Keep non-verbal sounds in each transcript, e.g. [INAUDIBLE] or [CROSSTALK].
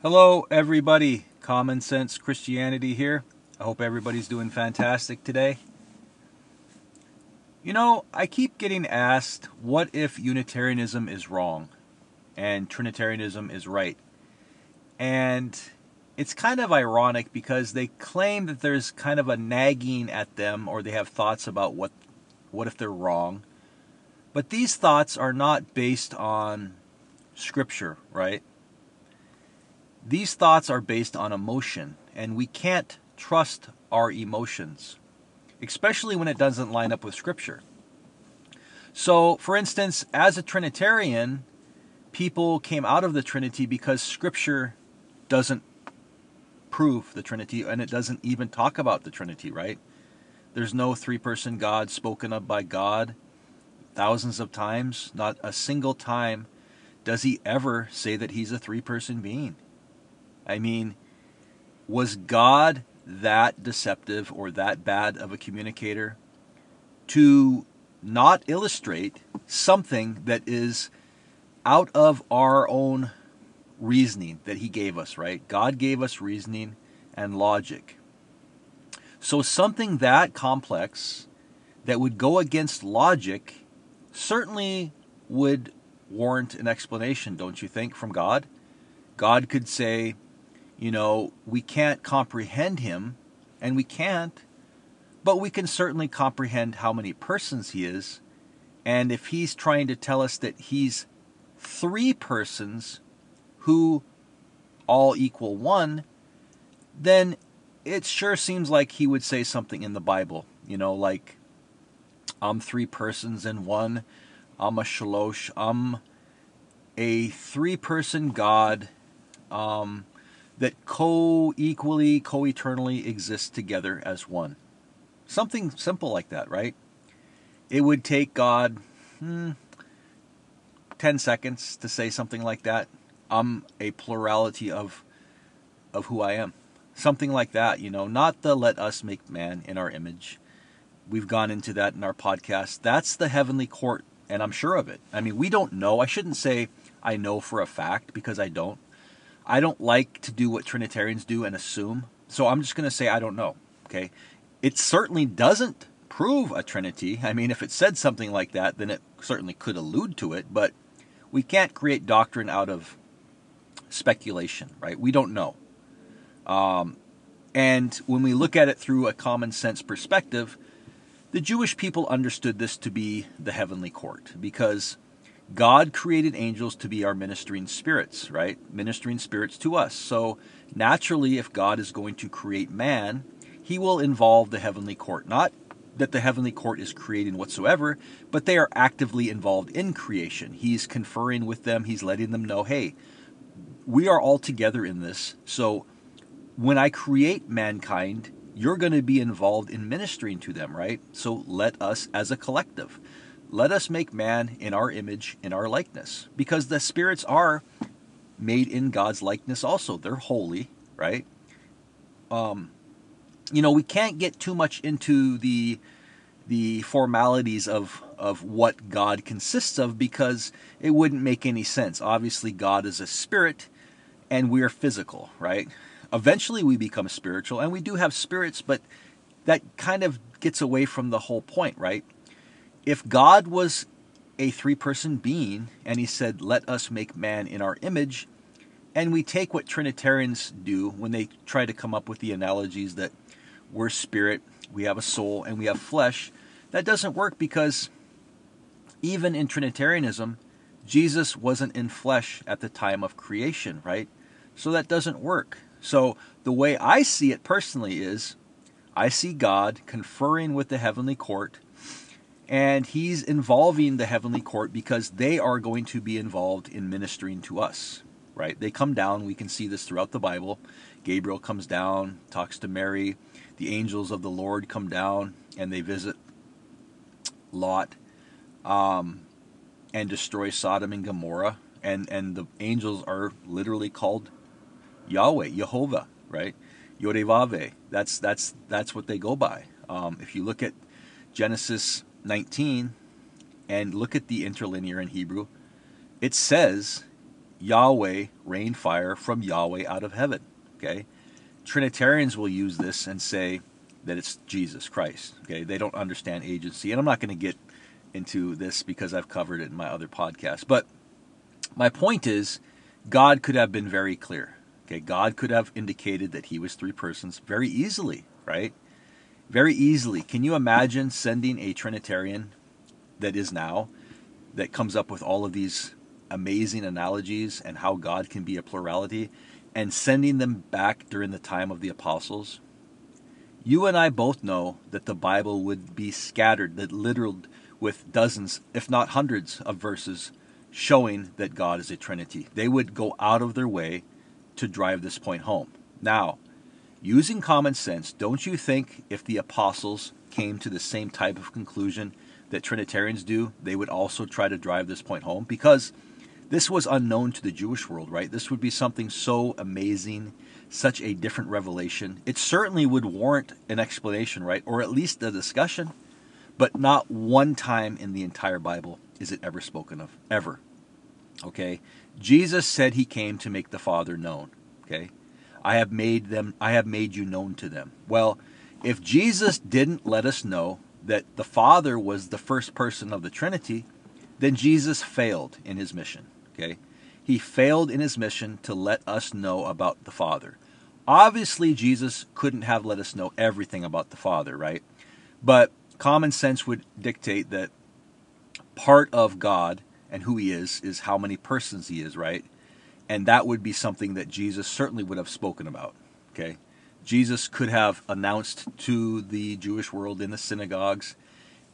Hello, everybody. Common Sense Christianity here. I hope everybody's doing fantastic today. You know, I keep getting asked, what if Unitarianism is wrong and Trinitarianism is right? And it's kind of ironic because they claim that there's kind of a nagging at them or they have thoughts about what what if they're wrong. But these thoughts are not based on scripture, right? These thoughts are based on emotion, and we can't trust our emotions, especially when it doesn't line up with Scripture. So, for instance, as a Trinitarian, people came out of the Trinity because Scripture doesn't prove the Trinity, and it doesn't even talk about the Trinity, right? There's no three person God spoken of by God thousands of times. Not a single time does he ever say that he's a three person being. I mean, was God that deceptive or that bad of a communicator to not illustrate something that is out of our own reasoning that He gave us, right? God gave us reasoning and logic. So, something that complex that would go against logic certainly would warrant an explanation, don't you think, from God? God could say, you know, we can't comprehend him, and we can't, but we can certainly comprehend how many persons he is. And if he's trying to tell us that he's three persons who all equal one, then it sure seems like he would say something in the Bible, you know, like, I'm three persons in one, I'm a shalosh, I'm a three person God. Um, that co equally, co eternally exist together as one. Something simple like that, right? It would take God hmm, 10 seconds to say something like that. I'm a plurality of, of who I am. Something like that, you know, not the let us make man in our image. We've gone into that in our podcast. That's the heavenly court, and I'm sure of it. I mean, we don't know. I shouldn't say I know for a fact because I don't. I don't like to do what Trinitarians do and assume. So I'm just going to say I don't know. Okay. It certainly doesn't prove a Trinity. I mean, if it said something like that, then it certainly could allude to it, but we can't create doctrine out of speculation, right? We don't know. Um, and when we look at it through a common sense perspective, the Jewish people understood this to be the heavenly court because God created angels to be our ministering spirits, right? Ministering spirits to us. So naturally, if God is going to create man, he will involve the heavenly court. Not that the heavenly court is creating whatsoever, but they are actively involved in creation. He's conferring with them, he's letting them know, hey, we are all together in this. So when I create mankind, you're going to be involved in ministering to them, right? So let us as a collective let us make man in our image, in our likeness. Because the spirits are made in God's likeness also. They're holy, right? Um, you know, we can't get too much into the the formalities of of what God consists of because it wouldn't make any sense. Obviously, God is a spirit and we're physical, right? Eventually we become spiritual and we do have spirits, but that kind of gets away from the whole point, right? If God was a three person being and he said, Let us make man in our image, and we take what Trinitarians do when they try to come up with the analogies that we're spirit, we have a soul, and we have flesh, that doesn't work because even in Trinitarianism, Jesus wasn't in flesh at the time of creation, right? So that doesn't work. So the way I see it personally is I see God conferring with the heavenly court and he's involving the heavenly court because they are going to be involved in ministering to us right? They come down. We can see this throughout the bible. Gabriel comes down talks to mary. The angels of the lord come down and they visit lot um, and destroy sodom and gomorrah. And and the angels are literally called yahweh jehovah right? Yodevave that's that's that's what they go by. Um, if you look at genesis 19 and look at the interlinear in Hebrew, it says Yahweh rained fire from Yahweh out of heaven. Okay? Trinitarians will use this and say that it's Jesus Christ. Okay? They don't understand agency. And I'm not going to get into this because I've covered it in my other podcast. But my point is, God could have been very clear. Okay, God could have indicated that he was three persons very easily, right? Very easily. Can you imagine sending a Trinitarian that is now, that comes up with all of these amazing analogies and how God can be a plurality, and sending them back during the time of the apostles? You and I both know that the Bible would be scattered, that littered with dozens, if not hundreds, of verses showing that God is a Trinity. They would go out of their way to drive this point home. Now, using common sense, don't you think if the apostles came to the same type of conclusion that Trinitarians do, they would also try to drive this point home? Because this was unknown to the Jewish world, right? This would be something so amazing, such a different revelation. It certainly would warrant an explanation, right? Or at least a discussion. But not one time in the entire Bible is it ever spoken of. Ever. Okay? Jesus said he came to make the Father known. Okay? I have made them I have made you known to them. Well, if Jesus didn't let us know that the Father was the first person of the Trinity, then Jesus failed in his mission. Okay? He failed in his mission to let us know about the Father. Obviously, Jesus couldn't have let us know everything about the Father, right? But common sense would dictate that part of God and who he is is how many persons he is, right? And that would be something that Jesus certainly would have spoken about. Okay? Jesus could have announced to the Jewish world in the synagogues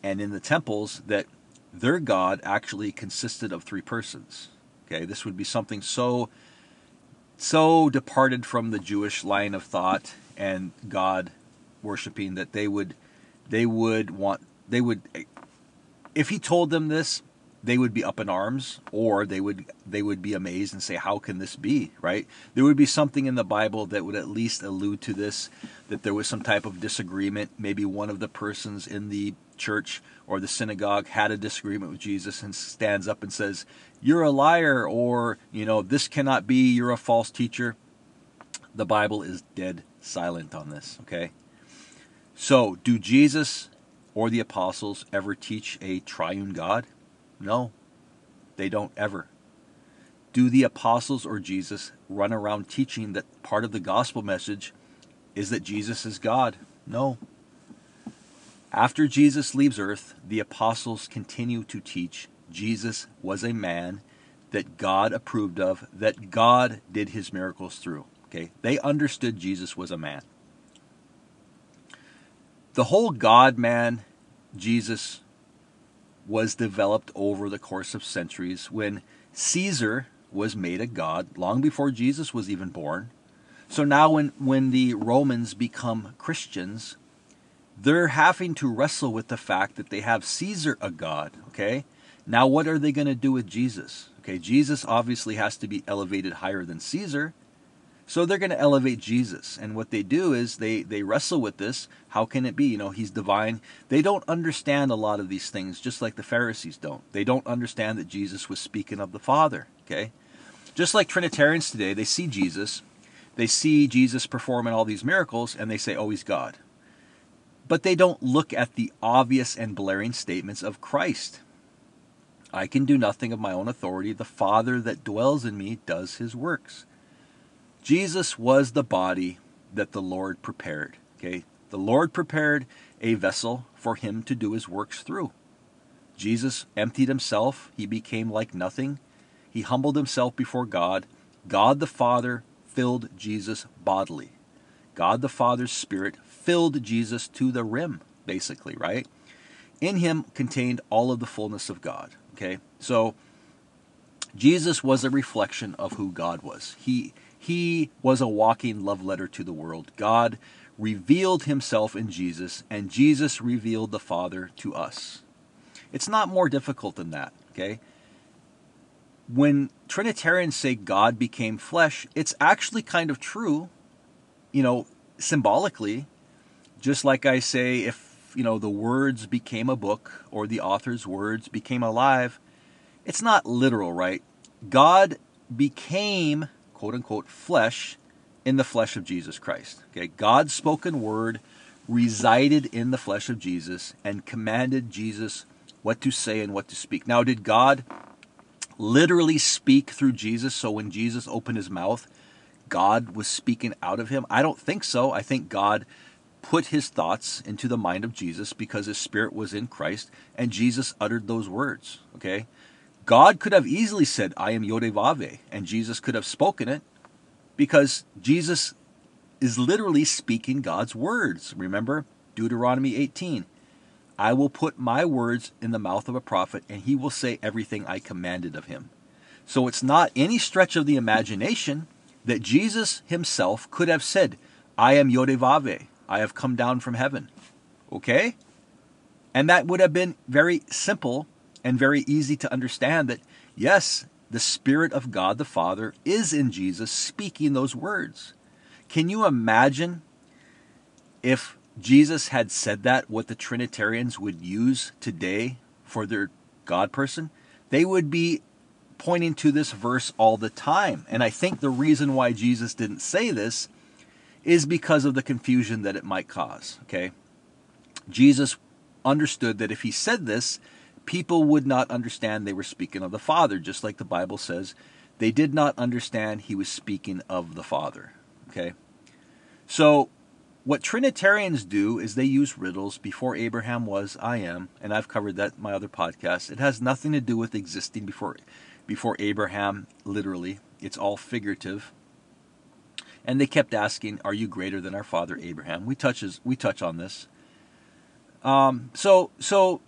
and in the temples that their God actually consisted of three persons. Okay, this would be something so so departed from the Jewish line of thought and God worshiping that they would they would want they would if he told them this they would be up in arms or they would they would be amazed and say how can this be? Right? There would be something in the bible that would at least allude to this that there was some type of disagreement. Maybe one of the persons in the church or the synagogue had a disagreement with jesus and stands up and says you're a liar or you know this cannot be. You're a false teacher. The bible is dead silent on this okay? So do jesus or the apostles ever teach a triune god no, they don't ever. Do the apostles or Jesus run around teaching that part of the gospel message is that Jesus is God? No. After Jesus leaves earth, the apostles continue to teach Jesus was a man that God approved of, that God did his miracles through. Okay? They understood Jesus was a man. The whole God man Jesus was developed over the course of centuries when Caesar was made a god long before Jesus was even born. So now when, when the Romans become Christians, they're having to wrestle with the fact that they have Caesar a god, okay? Now what are they going to do with Jesus? Okay, Jesus obviously has to be elevated higher than Caesar. So they're going to elevate Jesus. And what they do is they, they wrestle with this. How can it be? You know, he's divine. They don't understand a lot of these things, just like the Pharisees don't. They don't understand that Jesus was speaking of the Father. Okay? Just like Trinitarians today, they see Jesus, they see Jesus performing all these miracles, and they say, oh, he's God. But they don't look at the obvious and blaring statements of Christ. I can do nothing of my own authority. The Father that dwells in me does his works. Jesus was the body that the Lord prepared. Okay? The Lord prepared a vessel for him to do his works through. Jesus emptied himself, he became like nothing. He humbled himself before God. God the Father filled Jesus bodily. God the Father's Spirit filled Jesus to the rim, basically, right? In him contained all of the fullness of God. Okay? So Jesus was a reflection of who God was. He he was a walking love letter to the world. God revealed himself in Jesus, and Jesus revealed the Father to us. It's not more difficult than that, okay? When Trinitarians say God became flesh, it's actually kind of true, you know, symbolically. Just like I say, if, you know, the words became a book or the author's words became alive, it's not literal, right? God became, quote unquote, flesh in the flesh of Jesus Christ. Okay, God's spoken word resided in the flesh of Jesus and commanded Jesus what to say and what to speak. Now, did God literally speak through Jesus? So when Jesus opened his mouth, God was speaking out of him? I don't think so. I think God put his thoughts into the mind of Jesus because his spirit was in Christ and Jesus uttered those words. Okay? God could have easily said, I am Yodevave, and Jesus could have spoken it because Jesus is literally speaking God's words. Remember Deuteronomy 18. I will put my words in the mouth of a prophet, and he will say everything I commanded of him. So it's not any stretch of the imagination that Jesus himself could have said, I am Yodevave. I have come down from heaven. Okay? And that would have been very simple and very easy to understand that, yes, the Spirit of God the Father is in Jesus speaking those words. Can you imagine if Jesus had said that, what the Trinitarians would use today for their God person? They would be pointing to this verse all the time. And I think the reason why Jesus didn't say this is because of the confusion that it might cause. Okay? Jesus understood that if he said this, people would not understand they were speaking of the Father, just like the Bible says. They did not understand he was speaking of the Father. Okay? So, what Trinitarians do is they use riddles. Before Abraham was, I am, and I've covered that in my other podcast. It has nothing to do with existing before before Abraham, literally. It's all figurative. And they kept asking, "Are you greater than our father Abraham?" We touches we touch on this. Um, so so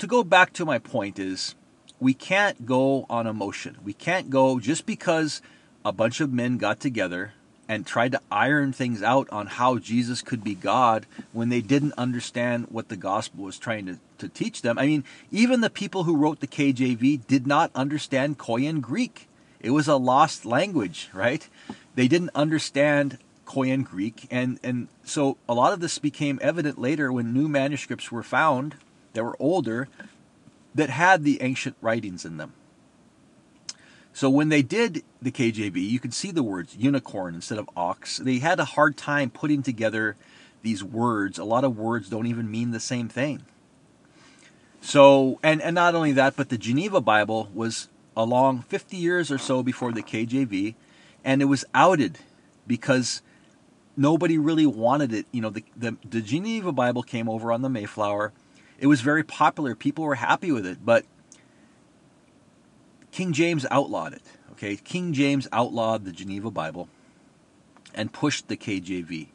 to go back to my point is we can't go on emotion. We can't go just because a bunch of men got together and tried to iron things out on how Jesus could be God when they didn't understand what the gospel was trying to, to teach them. I mean, even the people who wrote the KJV did not understand Koine Greek. It was a lost language, right? They didn't understand Koine Greek, and, and so a lot of this became evident later when new manuscripts were found that were older that had the ancient writings in them. So when they did the KJV, you could see the words unicorn instead of ox. They had a hard time putting together these words. A lot of words don't even mean the same thing. So, and, and not only that, but the Geneva Bible was along 50 years or so before the KJV, and it was outed because nobody really wanted it. You know, the, the, the Geneva Bible came over on the Mayflower it was very popular. People were happy with it, but King James outlawed it. Okay, King James outlawed the Geneva Bible and pushed the KJV.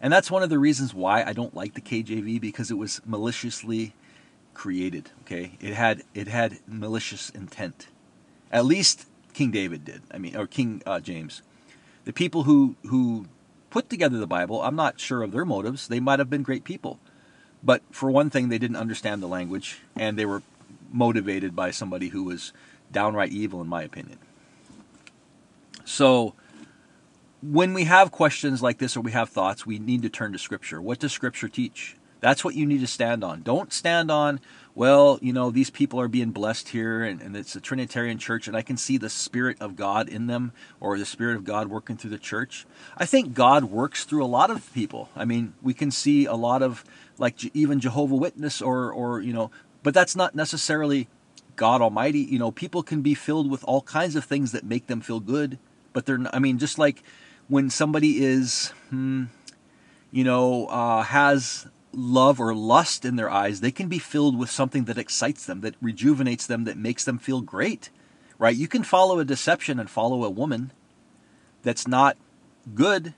And that's one of the reasons why I don't like the KJV because it was maliciously created, okay? It had it had malicious intent. At least King David did. I mean, or King uh, James. The people who who put together the Bible, I'm not sure of their motives. They might have been great people. But for one thing, they didn't understand the language, and they were motivated by somebody who was downright evil, in my opinion. So, when we have questions like this or we have thoughts, we need to turn to Scripture. What does Scripture teach? That's what you need to stand on. Don't stand on, well, you know, these people are being blessed here and, and, it's a Trinitarian church and I can see the Spirit of God in them or the Spirit of God working through the church. I think God works through a lot of people. I mean, we can see a lot of like even Jehovah Witness or or you know, but that's not necessarily God Almighty. You know, people can be filled with all kinds of things that make them feel good, but they're. I mean, just like when somebody is, hmm, you know, uh, has love or lust in their eyes, they can be filled with something that excites them, that rejuvenates them, that makes them feel great. Right? You can follow a deception and follow a woman that's not good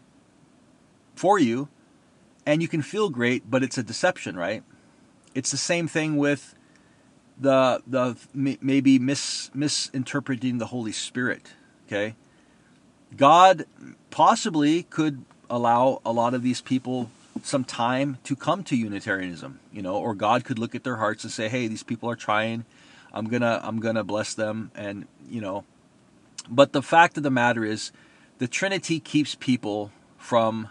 for you, and you can feel great, but it's a deception, right? It's the same thing with the the maybe mis, misinterpreting the Holy Spirit. Okay, God possibly could allow a lot of these people some time to come to Unitarianism, you know, or God could look at their hearts and say, "Hey, these people are trying. I'm gonna I'm gonna bless them," and you know. But the fact of the matter is, the Trinity keeps people from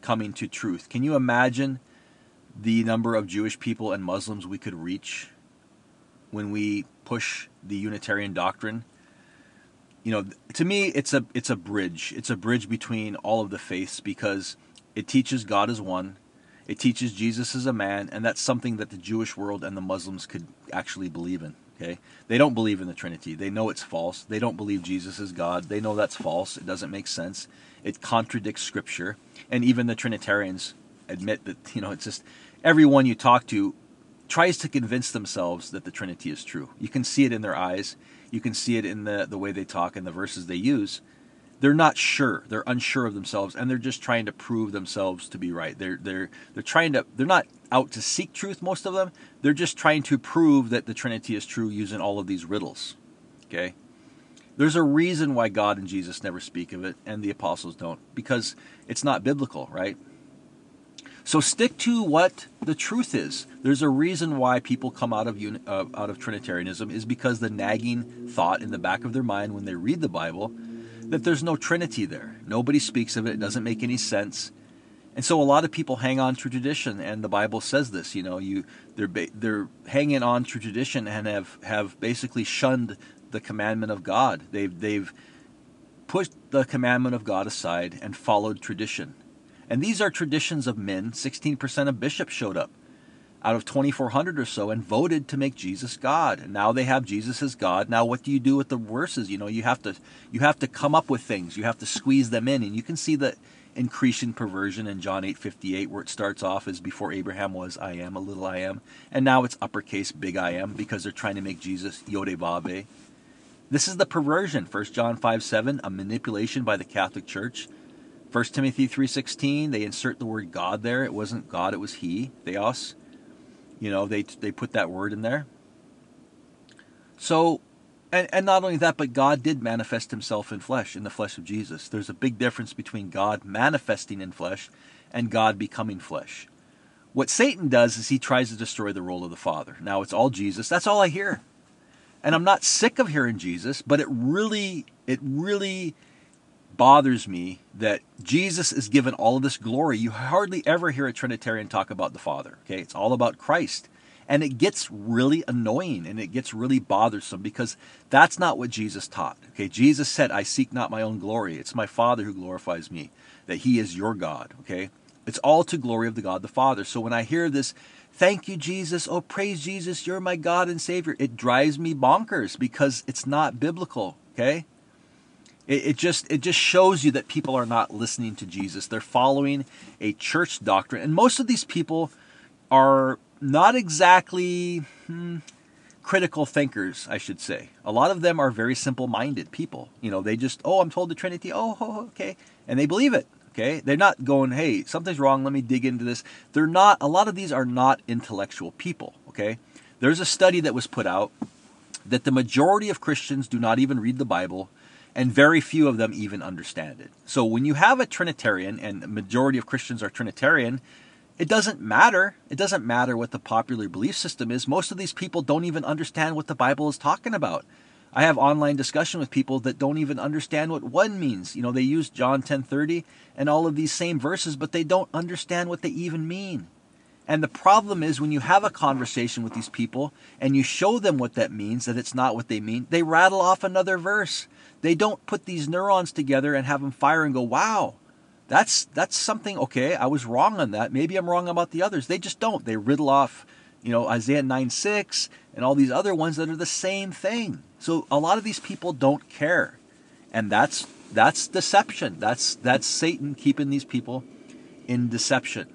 coming to truth. Can you imagine the number of Jewish people and Muslims we could reach when we push the Unitarian doctrine? you know, to me, it's a it's a bridge. It's a bridge between all of the faiths because it teaches God is one, it teaches Jesus is a man, and that's something that the Jewish world and the Muslims could actually believe in. Okay, they don't believe in the Trinity. They know it's false. They don't believe Jesus is God. They know that's false. It doesn't make sense. It contradicts Scripture, and even the Trinitarians admit that you know it's just everyone you talk to tries to convince themselves that the Trinity is true. You can see it in their eyes. You can see it in the, the way they talk and the verses they use. They're not sure. They're unsure of themselves, and they're just trying to prove themselves to be right. They're they're they're trying to. They're not out to seek truth. Most of them. They're just trying to prove that the Trinity is true using all of these riddles. Okay. There's a reason why God and Jesus never speak of it, and the apostles don't, because it's not biblical, right? So stick to what the truth is. There's a reason why people come out of uh, out of Trinitarianism is because the nagging thought in the back of their mind when they read the Bible that there's no Trinity there. Nobody speaks of it. It doesn't make any sense. And so a lot of people hang on to tradition, and the Bible says this. You know, you they're they're hanging on to tradition and have have basically shunned the commandment of God. They've they've pushed the commandment of God aside and followed tradition. And these are traditions of men. 16% of bishops showed up out of 2,400 or so and voted to make Jesus God. And now they have Jesus as God. Now, what do you do with the verses? You know, you have to you have to come up with things. You have to squeeze them in, and you can see the increasing perversion in John 8:58, where it starts off as before Abraham was, I am, a little I am, and now it's uppercase big I am because they're trying to make Jesus Yodevave. This is the perversion. 1 John 5:7, a manipulation by the Catholic Church 1 Timothy 3:16, they insert the word God there. It wasn't God, it was he, theos. You know, they they put that word in there. So and, and not only that, but God did manifest himself in flesh, in the flesh of Jesus. There's a big difference between God manifesting in flesh and God becoming flesh. What Satan does is he tries to destroy the role of the Father. Now it's all Jesus. That's all I hear. And I'm not sick of hearing Jesus, but it really, it really bothers me that Jesus is given all of this glory. You hardly ever hear a Trinitarian talk about the Father. Okay, it's all about Christ. And it gets really annoying and it gets really bothersome because that's not what Jesus taught. Okay, Jesus said, I seek not my own glory. It's my Father who glorifies me, that He is your God. Okay, it's all to glory of the God the Father. So when I hear this, thank you, Jesus, oh, praise Jesus, you're my God and Savior, it drives me bonkers because it's not biblical. Okay, it, it just it just shows you that people are not listening to Jesus. They're following a church doctrine, and most of these people are not exactly hmm, critical thinkers, I should say. A lot of them are very simple-minded people. You know, they just oh, I'm told the Trinity. Oh, okay, and they believe it. Okay, they're not going, hey, something's wrong. Let me dig into this. They're not. A lot of these are not intellectual people. Okay, there's a study that was put out that the majority of Christians do not even read the Bible and very few of them even understand it. So when you have a Trinitarian, and the majority of Christians are Trinitarian, it doesn't matter. It doesn't matter what the popular belief system is. Most of these people don't even understand what the Bible is talking about. I have online discussion with people that don't even understand what one means. You know, they use John 10:30 and all of these same verses, but they don't understand what they even mean. And the problem is when you have a conversation with these people and you show them what that means, that it's not what they mean, they rattle off another verse. They don't put these neurons together and have them fire and go, wow, that's that's something okay i was wrong on that. Maybe i'm wrong about the others. They just don't. They riddle off you know isaiah 9 6 and all these other ones that are the same thing. So a lot of these people don't care. And that's that's deception. That's that's satan keeping these people in deception.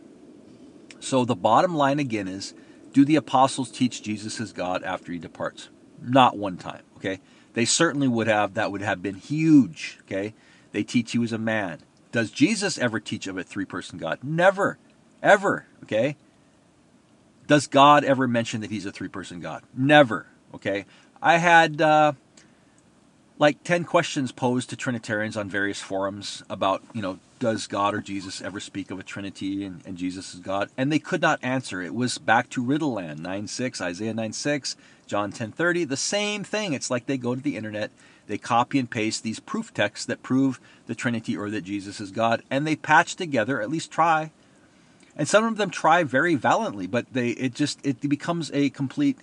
So the bottom line again is do the apostles teach jesus as god after he departs? Not one time okay they certainly would have. That would have been huge. Okay. They teach he was a man. Does Jesus ever teach of a three person God? Never. Ever. Okay. Does God ever mention that he's a three person God? Never. Okay. I had uh, like 10 questions posed to Trinitarians on various forums about, you know, does God or Jesus ever speak of a Trinity and, and Jesus is God? And they could not answer. It was back to Riddle Land, 9 6, Isaiah 9 6, John 10:30, the same thing. It's like they go to the internet, they copy and paste these proof texts that prove the Trinity or that Jesus is God, and they patch together, at least try. And some of them try very valiantly, but they it just it becomes a complete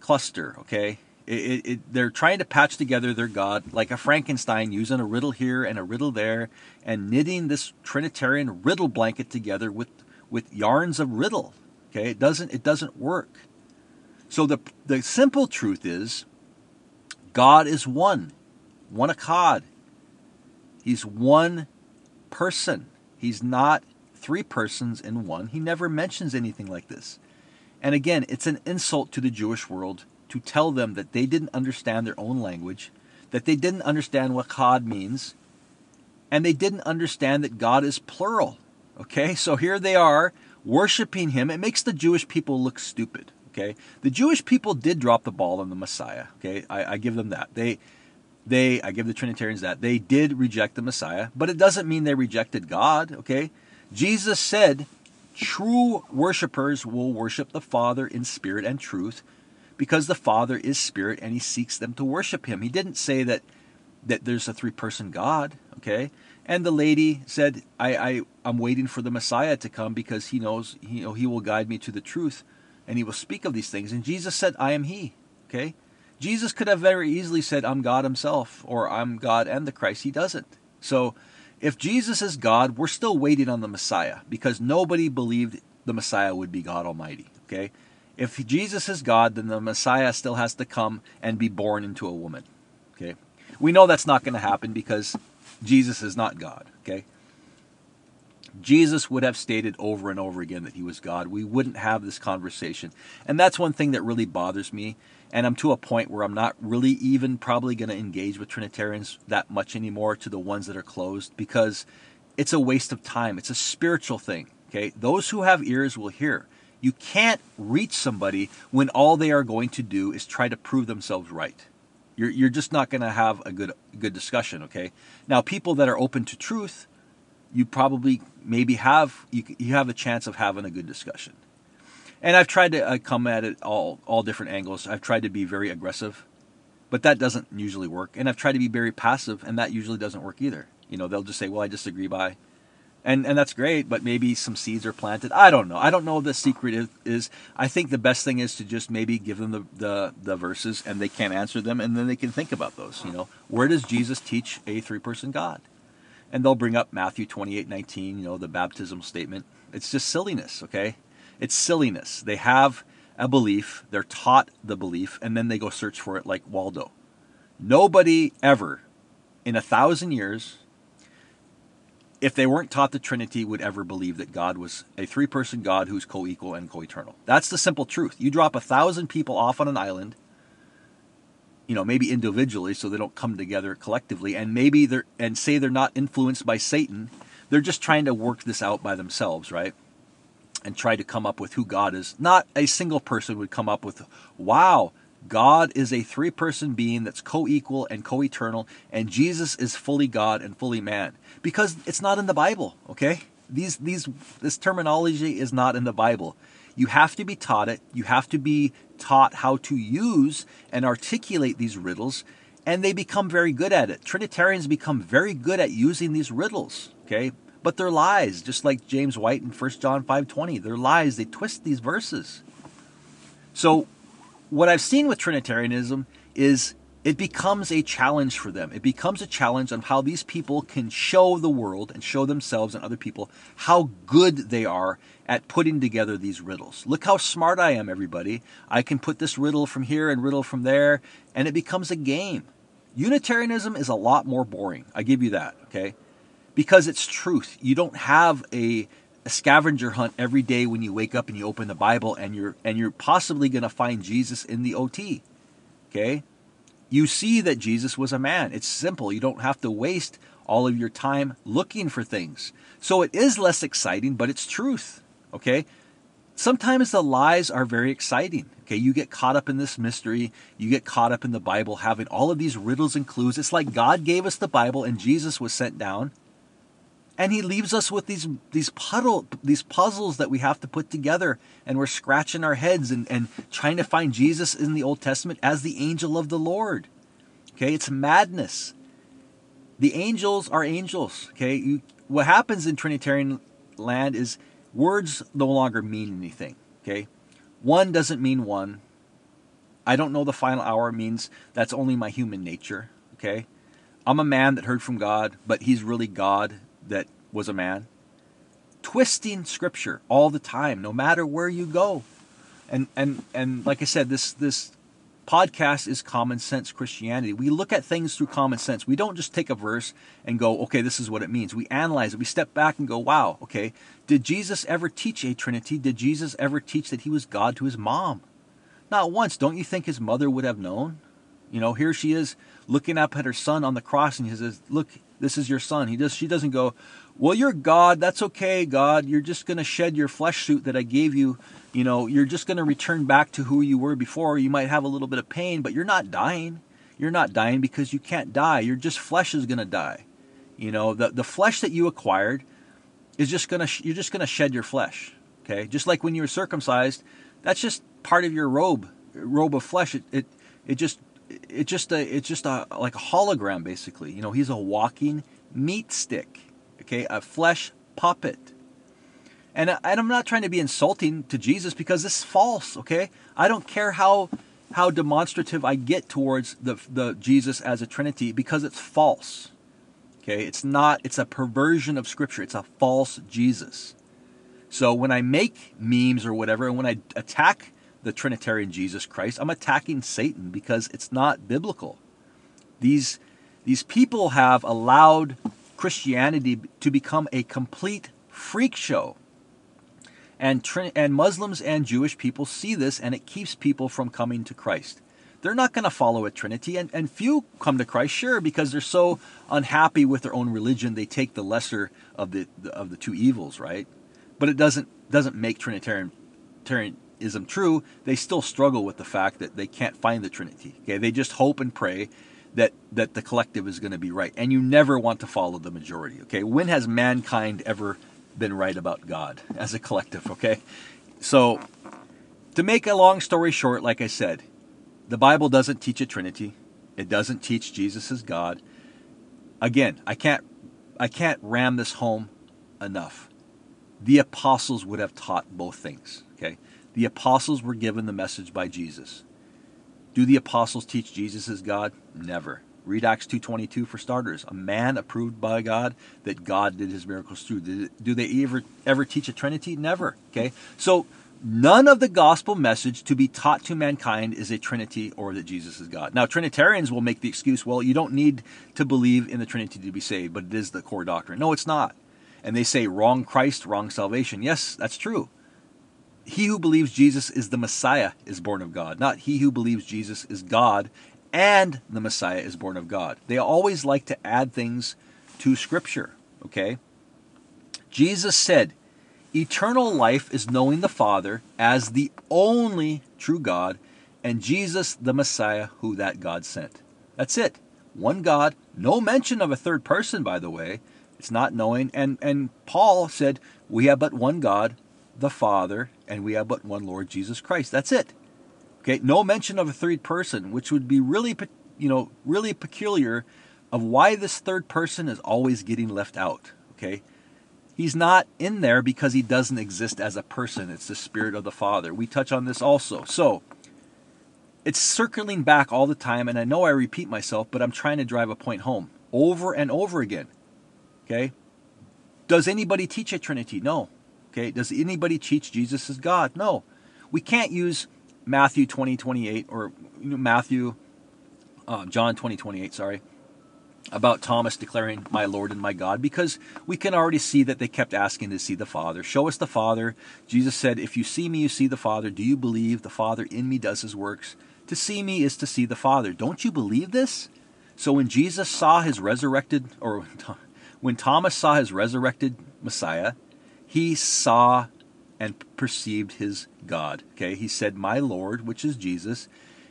cluster, okay? It, it, they're trying to patch together their God like a Frankenstein, using a riddle here and a riddle there, and knitting this Trinitarian riddle blanket together with with yarns of riddle. Okay, it doesn't it doesn't work. So the the simple truth is, God is one, one echad. He's one person. He's not three persons in one. He never mentions anything like this. And again, it's an insult to the Jewish world to tell them that they didn't understand their own language, that they didn't understand what God means, and they didn't understand that God is plural. Okay, so here they are worshiping Him. It makes the Jewish people look stupid. Okay, the Jewish people did drop the ball on the Messiah. Okay, I, I give them that. They, they, I give the Trinitarians that they did reject the Messiah, but it doesn't mean they rejected God. Okay, Jesus said, "True worshippers will worship the Father in spirit and truth." Because the Father is spirit and he seeks them to worship him. He didn't say that that there's a three person God, okay? And the lady said, I, I I'm waiting for the Messiah to come because he knows he, you know, he will guide me to the truth and he will speak of these things. And Jesus said, I am he. Okay? Jesus could have very easily said, I'm God himself, or I'm God and the Christ. He doesn't. So if Jesus is God, we're still waiting on the Messiah because nobody believed the Messiah would be God Almighty. Okay? If Jesus is God, then the Messiah still has to come and be born into a woman. Okay? We know that's not going to happen because Jesus is not God. Okay? Jesus would have stated over and over again that he was God. We wouldn't have this conversation. And that's one thing that really bothers me. And I'm to a point where I'm not really even probably going to engage with Trinitarians that much anymore to the ones that are closed because it's a waste of time. It's a spiritual thing. Okay? Those who have ears will hear. You can't reach somebody when all they are going to do is try to prove themselves right. You're, you're just not going to have a good good discussion, okay? Now, people that are open to truth, you probably maybe have you, you have a chance of having a good discussion. And I've tried to uh, come at it all all different angles. I've tried to be very aggressive, but that doesn't usually work. And I've tried to be very passive, and that usually doesn't work either. You know, they'll just say, "Well, I disagree by," and and that's great. But maybe some seeds are planted. I don't know. I don't know the secret is. is. I think the best thing is to just maybe give them the, the the verses, and they can't answer them, and then they can think about those. You know, where does Jesus teach a three person God? and they'll bring up Matthew 28 19, you know, the baptismal statement. It's just silliness, okay? It's silliness. They have a belief, they're taught the belief, and then they go search for it like Waldo. Nobody ever in a thousand years, if they weren't taught the Trinity, would ever believe that God was a three person God who's co equal and co eternal. That's the simple truth. You drop a thousand people off on an island you know maybe individually so they don't come together collectively and maybe they're and say they're not influenced by satan they're just trying to work this out by themselves right and try to come up with who god is not a single person would come up with wow god is a three person being that's co-equal and co-eternal and jesus is fully god and fully man because it's not in the bible okay these these this terminology is not in the bible you have to be taught it. You have to be taught how to use and articulate these riddles, and they become very good at it. Trinitarians become very good at using these riddles, okay? But they're lies, just like James White in 1 John 5:20. They're lies. They twist these verses. So what I've seen with Trinitarianism is it becomes a challenge for them. It becomes a challenge on how these people can show the world and show themselves and other people how good they are at putting together these riddles. Look how smart I am, everybody. I can put this riddle from here and riddle from there, and it becomes a game. Unitarianism is a lot more boring. I give you that, okay? Because it's truth. You don't have a, scavenger hunt every day when you wake up and you open the Bible and you're and you're possibly going to find Jesus in the OT. Okay? you see that Jesus was a man. It's simple. You don't have to waste all of your time looking for things. So it is less exciting, but it's truth. Okay? Sometimes the lies are very exciting. Okay, you get caught up in this mystery, you get caught up in the Bible having all of these riddles and clues. It's like God gave us the Bible and Jesus was sent down and he leaves us with these these puddle these puzzles that we have to put together. And we're scratching our heads and, and trying to find jesus in the old testament as the angel of the lord. Okay it's madness. The angels are angels. Okay you, what happens in trinitarian land is words no longer mean anything. Okay one doesn't mean one. I don't know the final hour means that's only my human nature. Okay, I'm a man that heard from God, but He's really God that was a man. Twisting Scripture all the time, no matter where you go, and and and like I said, this this podcast is common sense Christianity. We look at things through common sense. We don't just take a verse and go, okay, this is what it means. We analyze it. We step back and go, wow, okay, did Jesus ever teach a Trinity? Did Jesus ever teach that he was God to his mom? Not once. Don't you think his mother would have known? You know, here she is looking up at her son on the cross, and he says, "Look, this is your son." He does. She doesn't go, "Well, you're God. That's okay, God. You're just going to shed your flesh suit that I gave you. You know, you're just going to return back to who you were before. You might have a little bit of pain, but you're not dying. You're not dying because you can't die. Your just flesh is going to die. You know, the the flesh that you acquired is just going to you're just going to shed your flesh. Okay, just like when you were circumcised, that's just part of your robe, robe of flesh. It it, it just it just a it's just a like a hologram basically. You know, he's a walking meat stick. Okay, a flesh puppet. And, uh, and I'm not trying to be insulting to Jesus because this is false. Okay, I don't care how how demonstrative I get towards the the Jesus as a Trinity because it's false. Okay, it's not. It's a perversion of Scripture. It's a false Jesus. So when I make memes or whatever, and when I attack the Trinitarian Jesus Christ. I'm attacking Satan because it's not biblical. These, these people have allowed Christianity to become a complete freak show. And, and Muslims and Jewish people see this, and it keeps people from coming to Christ. They're not going to follow a Trinity, and, and few come to Christ, sure, because they're so unhappy with their own religion, they take the lesser of the of the two evils, right? But it doesn't doesn't make Trinitarian, Ism true, they still struggle with the fact that they can't find the Trinity. Okay, they just hope and pray that that the collective is going to be right, and you never want to follow the majority. Okay, when has mankind ever been right about God [LAUGHS] as a collective? Okay, so to make a long story short, like I said, the Bible doesn't teach a Trinity. It doesn't teach Jesus is God. Again, I can't I can't ram this home enough. The apostles would have taught both things. Okay, the apostles were given the message by Jesus. Do the apostles teach Jesus is God? Never. Read Acts 2.22 for starters. A man approved by God that God did his miracles through. Do they ever, ever teach a Trinity? Never. Okay? So none of the gospel message to be taught to mankind is a Trinity or that Jesus is God. Now, Trinitarians will make the excuse, well, you don't need to believe in the Trinity to be saved, but it is the core doctrine. No, it's not. And they say wrong Christ, wrong salvation. Yes, that's true he who believes Jesus is the Messiah is born of God, not he who believes Jesus is God and the Messiah is born of God. They always like to add things to Scripture, okay? Jesus said, Eternal life is knowing the Father as the only true God and Jesus the Messiah who that God sent. That's it. One God, no mention of a third person, by the way. It's not knowing. And, and Paul said, We have but one God, the Father, and we have but one Lord Jesus Christ. That's it. Okay, no mention of a third person, which would be really, you know, really peculiar of why this third person is always getting left out. Okay, he's not in there because he doesn't exist as a person. It's the Spirit of the Father. We touch on this also. So it's circling back all the time, and I know I repeat myself, but I'm trying to drive a point home over and over again. Okay, does anybody teach a Trinity? No. Okay, does anybody teach Jesus is God? No. We can't use Matthew 20, 28, or Matthew, uh, John 20, 28, sorry, about Thomas declaring, My Lord and my God, because we can already see that they kept asking to see the Father. Show us the Father. Jesus said, If you see me, you see the Father. Do you believe the Father in me does his works? To see me is to see the Father. Don't you believe this? So when Jesus saw his resurrected, or [LAUGHS] when Thomas saw his resurrected Messiah, he saw and perceived his God. Okay, he said, My Lord, which is Jesus,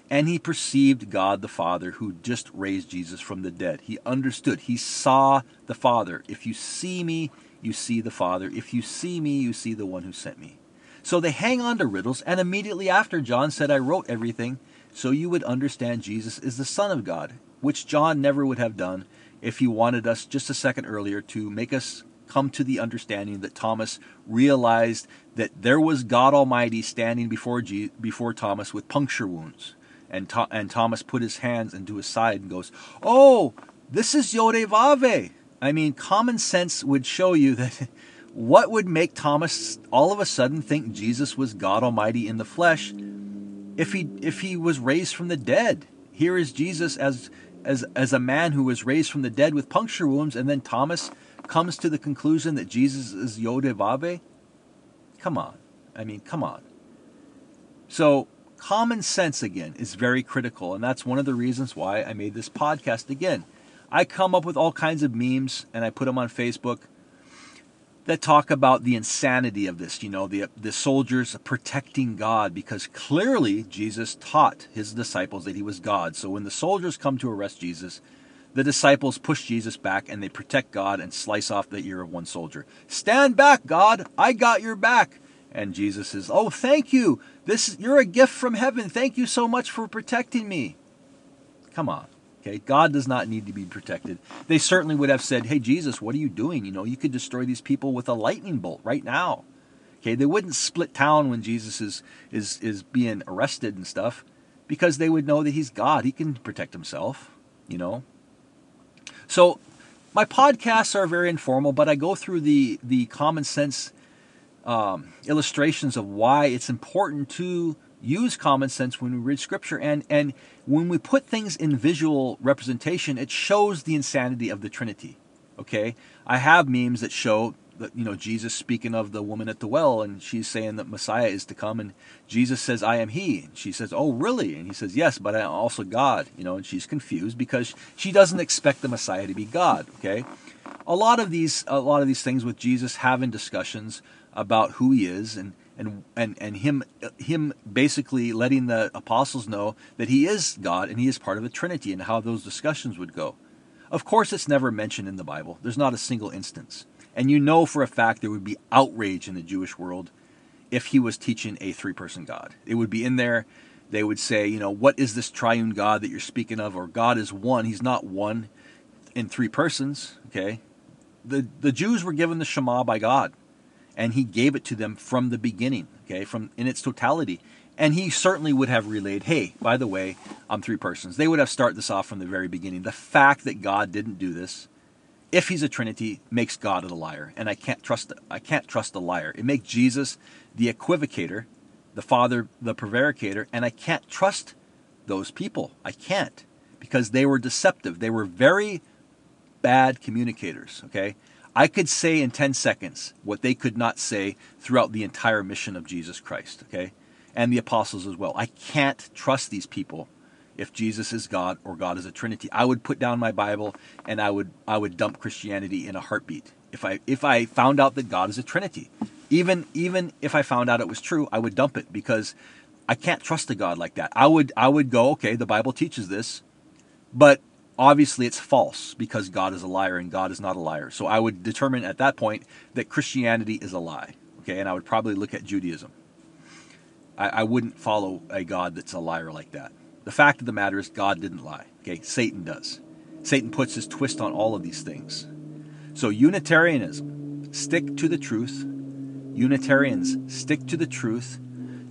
and he perceived God the Father who just raised Jesus from the dead. He understood, he saw the Father. If you see me, you see the Father. If you see me, you see the one who sent me. So they hang on to riddles, and immediately after, John said, I wrote everything so you would understand Jesus is the Son of God, which John never would have done if he wanted us just a second earlier to make us come to the understanding that Thomas realized that there was God Almighty standing before, G- before Thomas with puncture wounds. And, and Thomas put his hands into his side and goes, Oh, this is Yodevave. I mean, common sense would show you that [LAUGHS] what would make Thomas all of a sudden think Jesus was God Almighty in the flesh if he if he was raised from the dead? Here is Jesus as as as a man who was raised from the dead with puncture wounds, and then Thomas comes to the conclusion that Jesus is Yodevave. Come on, I mean, come on. So common sense again is very critical, and that's one of the reasons why I made this podcast again. I come up with all kinds of memes and I put them on Facebook that talk about the insanity of this, you know, the the soldiers protecting God because clearly Jesus taught his disciples that he was God. So when the soldiers come to arrest Jesus, the disciples push Jesus back and they protect God and slice off the ear of one soldier. Stand back, God. I got your back. And Jesus says, "Oh, thank you. This you're a gift from heaven. Thank you so much for protecting me." Come on. Okay, God does not need to be protected. They certainly would have said, "Hey Jesus, what are you doing? You know, you could destroy these people with a lightning bolt right now." Okay, they wouldn't split town when Jesus is is is being arrested and stuff because they would know that he's God. He can protect himself, you know. So, my podcasts are very informal, but I go through the the common sense um, illustrations of why it's important to use common sense when we read scripture. And and when we put things in visual representation it shows the insanity of the trinity okay? I have memes that show you know jesus speaking of the woman at the well and she's saying that messiah is to come and jesus says i am he and she says oh really and he says yes but i'm also god you know and she's confused because she doesn't expect the messiah to be god okay a lot of these a lot of these things with jesus having discussions about who he is and and and and him him basically letting the apostles know that he is God and he is part of the Trinity and how those discussions would go. Of course, it's never mentioned in the Bible. There's not a single instance, and you know for a fact there would be outrage in the Jewish world if he was teaching a three-person God. It would be in there. They would say, you know, what is this triune God that you're speaking of? Or God is one. He's not one in three persons. Okay, the the Jews were given the Shema by God and he gave it to them from the beginning, okay, from in its totality. And he certainly would have relayed, hey, by the way, I'm three persons. They would have started this off from the very beginning. The fact that God didn't do this, if he's a Trinity, makes God a liar. And I can't trust I can't trust a liar. It makes Jesus the equivocator, the Father the prevaricator, and I can't trust those people. I can't. Because they were deceptive. They were very bad communicators. Okay? I could say in 10 seconds what they could not say throughout the entire mission of Jesus Christ, okay? And the apostles as well. I can't trust these people if Jesus is God or God is a Trinity. I would put down my Bible and I would I would dump Christianity in a heartbeat. If I if I found out that God is a Trinity. Even even if I found out it was true, I would dump it because I can't trust a God like that. I would I would go, okay, the Bible teaches this, but obviously it's false because God is a liar and God is not a liar. So I would determine at that point that Christianity is a lie. Okay, and I would probably look at Judaism. I, I wouldn't follow a God that's a liar like that. The fact of the matter is, God didn't lie. Okay, Satan does. Satan puts his twist on all of these things. So Unitarianism, stick to the truth. Unitarians, stick to the truth.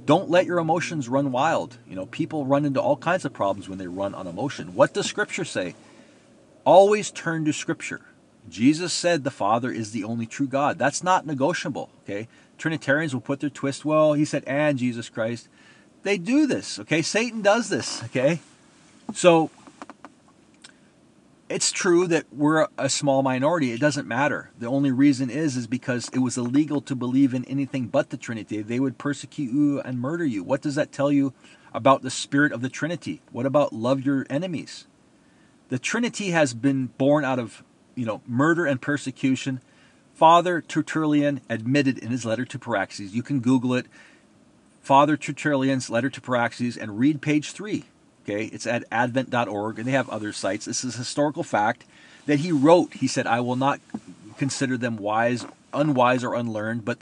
Don't let your emotions run wild. You know, people run into all kinds of problems when they run on emotion. What does Scripture say? Always turn to Scripture. Jesus said the Father is the only true God. That's not negotiable. Okay, Trinitarians will put their twist. Well, he said, and Jesus Christ. They do this. Okay, Satan does this. Okay, so it's true that we're a small minority. It doesn't matter. The only reason is is because it was illegal to believe in anything but the Trinity. They would persecute you and murder you. What does that tell you about the spirit of the Trinity? What about love your enemies? The Trinity has been born out of, you know, murder and persecution. Father Tertullian admitted in his letter to Praxeas. You can Google it. Father Tertullian's letter to Praxeas and read page 3 Okay, it's at advent.org, and they have other sites. This is historical fact that he wrote. He said, I will not consider them wise, unwise, or unlearned, but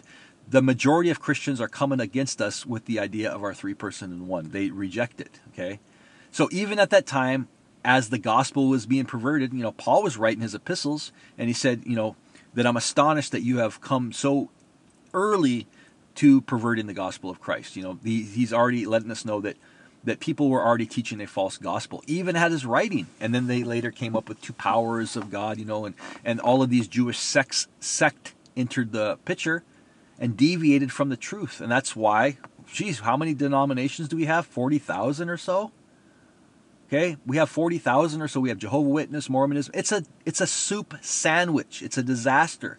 the majority of Christians are coming against us with the idea of our three person in one. They reject it. Okay, so even at that time, as the gospel was being perverted, you know, Paul was writing his epistles, and he said, you know, that I'm astonished that you have come so early to perverting the gospel of Christ. You know, he's already letting us know that that people were already teaching a false gospel, even had his writing. And then they later came up with two powers of God, you know, and, and all of these Jewish sects, sect entered the picture and deviated from the truth. And that's why, geez, how many denominations do we have? 40,000 or so? Okay, we have 40,000 or so. We have Jehovah Witness, Mormonism. It's a, it's a soup sandwich. It's a disaster.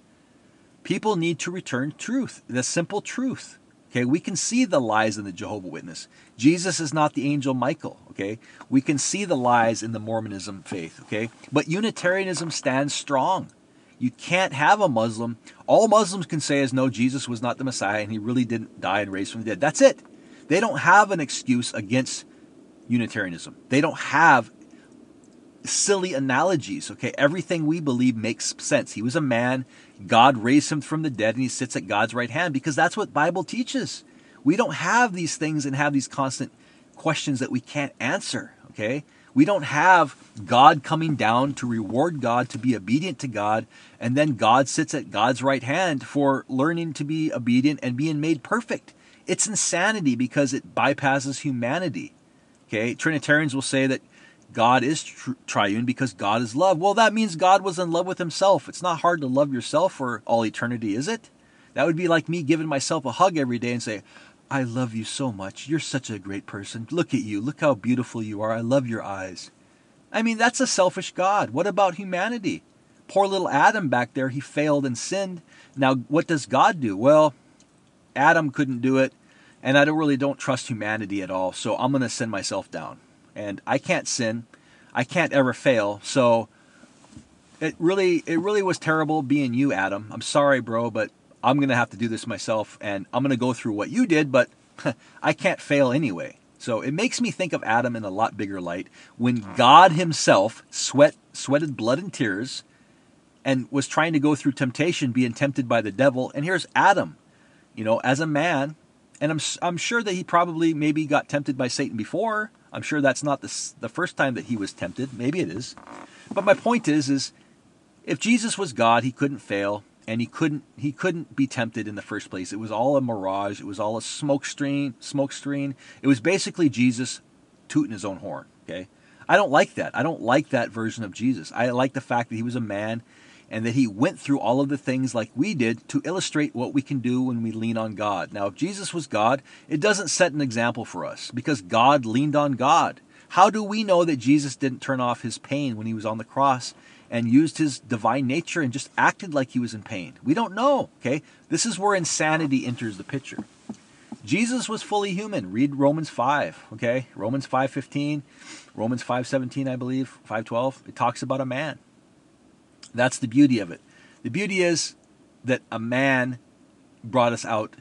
People need to return truth, the simple truth. Okay, we can see the lies in the Jehovah Witness. Jesus is not the angel Michael. Okay, we can see the lies in the Mormonism faith. Okay, but Unitarianism stands strong. You can't have a Muslim. All Muslims can say is no, Jesus was not the Messiah and he really didn't die and raise from the dead. That's it. They don't have an excuse against Unitarianism. They don't have silly analogies. Okay, everything we believe makes sense. He was a man. God raised him from the dead, and he sits at God's right hand because that's what Bible teaches. We don't have these things and have these constant questions that we can't answer. Okay, we don't have God coming down to reward God to be obedient to God, and then God sits at God's right hand for learning to be obedient and being made perfect. It's insanity because it bypasses humanity. Okay, Trinitarians will say that God is tri- triune because God is love. Well, that means God was in love with himself. It's not hard to love yourself for all eternity, is it? That would be like me giving myself a hug every day and say, I love you so much. You're such a great person. Look at you. Look how beautiful you are. I love your eyes. I mean, that's a selfish God. What about humanity? Poor little Adam back there, he failed and sinned. Now, what does God do? Well, Adam couldn't do it, and I don't really don't trust humanity at all. So I'm going to send myself down. And I can't sin. I can't ever fail. So it really it really was terrible being you, Adam. I'm sorry, bro, but I'm going to have to do this myself and I'm going to go through what you did, but [LAUGHS] I can't fail anyway. So it makes me think of Adam in a lot bigger light when God himself sweat sweated blood and tears and was trying to go through temptation being tempted by the devil and here's Adam, you know, as a man and I'm I'm sure that he probably maybe got tempted by Satan before. I'm sure that's not the the first time that he was tempted. Maybe it is. But my point is is if Jesus was God, he couldn't fail and he couldn't he couldn't be tempted in the first place. It was all a mirage. It was all a smoke screen, smoke screen. It was basically Jesus tooting his own horn, okay? I don't like that. I don't like that version of Jesus. I like the fact that he was a man and that he went through all of the things like we did to illustrate what we can do when we lean on God. Now, if Jesus was God, it doesn't set an example for us because God leaned on God. How do we know that Jesus didn't turn off his pain when he was on the cross and used his divine nature and just acted like he was in pain? We don't know, okay? This is where insanity enters the picture. Jesus was fully human. Read Romans 5, okay? Romans 5:15, Romans 5:17, I believe, 5:12. It talks about a man. That's the beauty of it. The beauty is that a man brought us out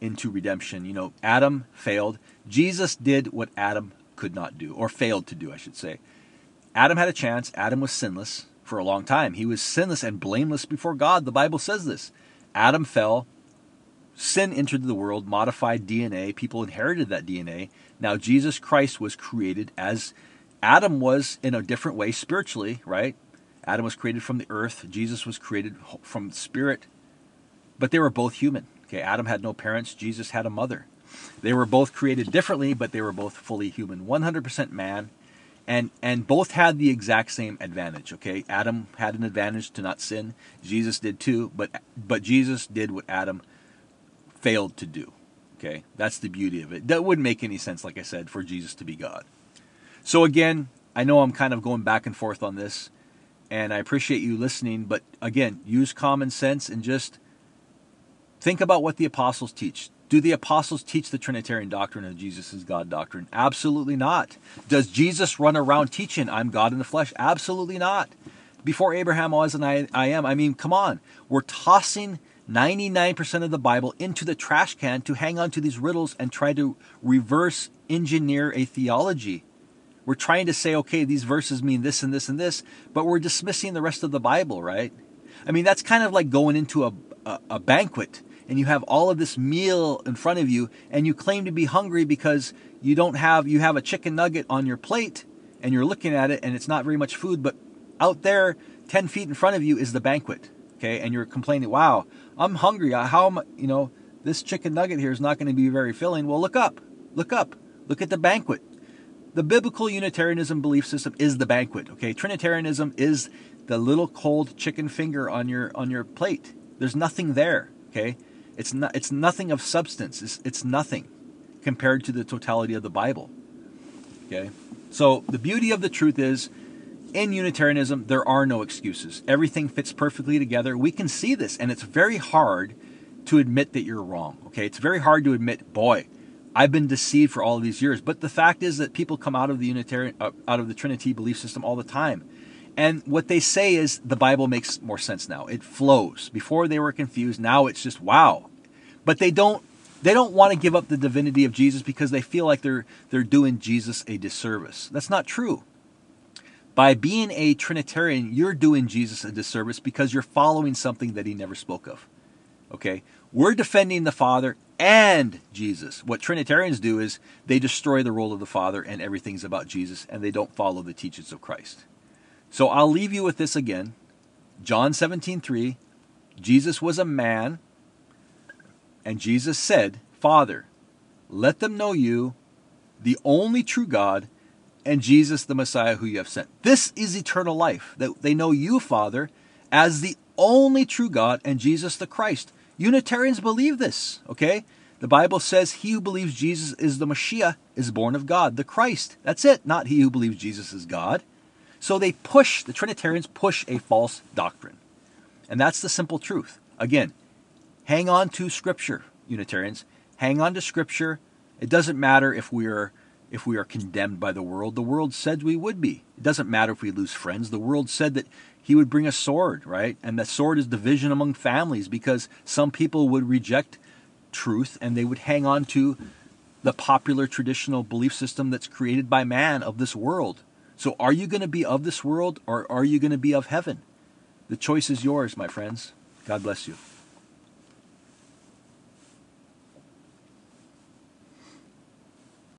into redemption. You know, Adam failed. Jesus did what Adam could not do, or failed to do, I should say. Adam had a chance. Adam was sinless for a long time. He was sinless and blameless before God. The Bible says this. Adam fell. Sin entered the world, modified DNA. People inherited that DNA. Now, Jesus Christ was created as Adam was in a different way spiritually, right? Adam was created from the earth, Jesus was created from spirit, but they were both human. Okay, Adam had no parents, Jesus had a mother. They were both created differently, but they were both fully human, 100% man, and and both had the exact same advantage. Okay, Adam had an advantage to not sin. Jesus did too, but but Jesus did what Adam failed to do. Okay, that's the beauty of it. That wouldn't make any sense, like I said, for Jesus to be God. So again, I know I'm kind of going back and forth on this and I appreciate you listening. But again, use common sense and just think about what the apostles teach. Do the apostles teach the Trinitarian doctrine of Jesus is God doctrine? Absolutely not. Does Jesus run around teaching, I'm God in the flesh? Absolutely not. Before Abraham was and I, I am. I mean, come on. We're tossing 99% of the Bible into the trash can to hang on to these riddles and try to reverse engineer a theology. We're trying to say, okay, these verses mean this and this and this, but we're dismissing the rest of the Bible, right? I mean, that's kind of like going into a, a, a banquet and you have all of this meal in front of you and you claim to be hungry because you don't have you have a chicken nugget on your plate and you're looking at it and it's not very much food but out there 10 feet in front of you is the banquet okay? And you're complaining wow i'm hungry. How am I, you know this chicken nugget here is not going to be very filling. Well look up look up look at the banquet the biblical Unitarianism belief system is the banquet. Okay, Trinitarianism is the little cold chicken finger on your on your plate. There's nothing there. Okay, it's not. It's nothing of substance. It's, it's nothing compared to the totality of the Bible. Okay, so the beauty of the truth is. In Unitarianism, there are no excuses. Everything fits perfectly together. We can see this, and it's very hard to admit that you're wrong. Okay, it's very hard to admit, boy, I've been deceived for all these years. But the fact is that people come out of the Unitarian, uh, out of the Trinity belief system all the time, and what they say is the Bible makes more sense now. It flows. Before they were confused. Now it's just wow. But they don't they don't want to give up the divinity of Jesus because they feel like they're they're doing Jesus a disservice. That's not true. By being a Trinitarian, you're doing Jesus a disservice because you're following something that he never spoke of. Okay? We're defending the Father and Jesus. What Trinitarians do is they destroy the role of the Father and everything's about Jesus and they don't follow the teachings of Christ. So I'll leave you with this again. John 17:3 Jesus was a man and Jesus said, "Father, let them know you, the only true God, and Jesus the Messiah who you have sent." This is eternal life. That they know you, Father, as the only true God and Jesus the Christ. Unitarians believe this, okay? The Bible says he who believes Jesus is the Messiah is born of God, the Christ. That's it, not he who believes Jesus is God. So they push, the Trinitarians push a false doctrine. And that's the simple truth. Again, hang on to Scripture, Unitarians. Hang on to Scripture. It doesn't matter if we are if we are condemned by the world. The world said we would be. It doesn't matter if we lose friends. The world said that he would bring a sword, right? And the sword is division among families because some people would reject truth and they would hang on to the popular traditional belief system that's created by man of this world. So are you going to be of this world or are you going to be of heaven? The choice is yours, my friends. God bless you.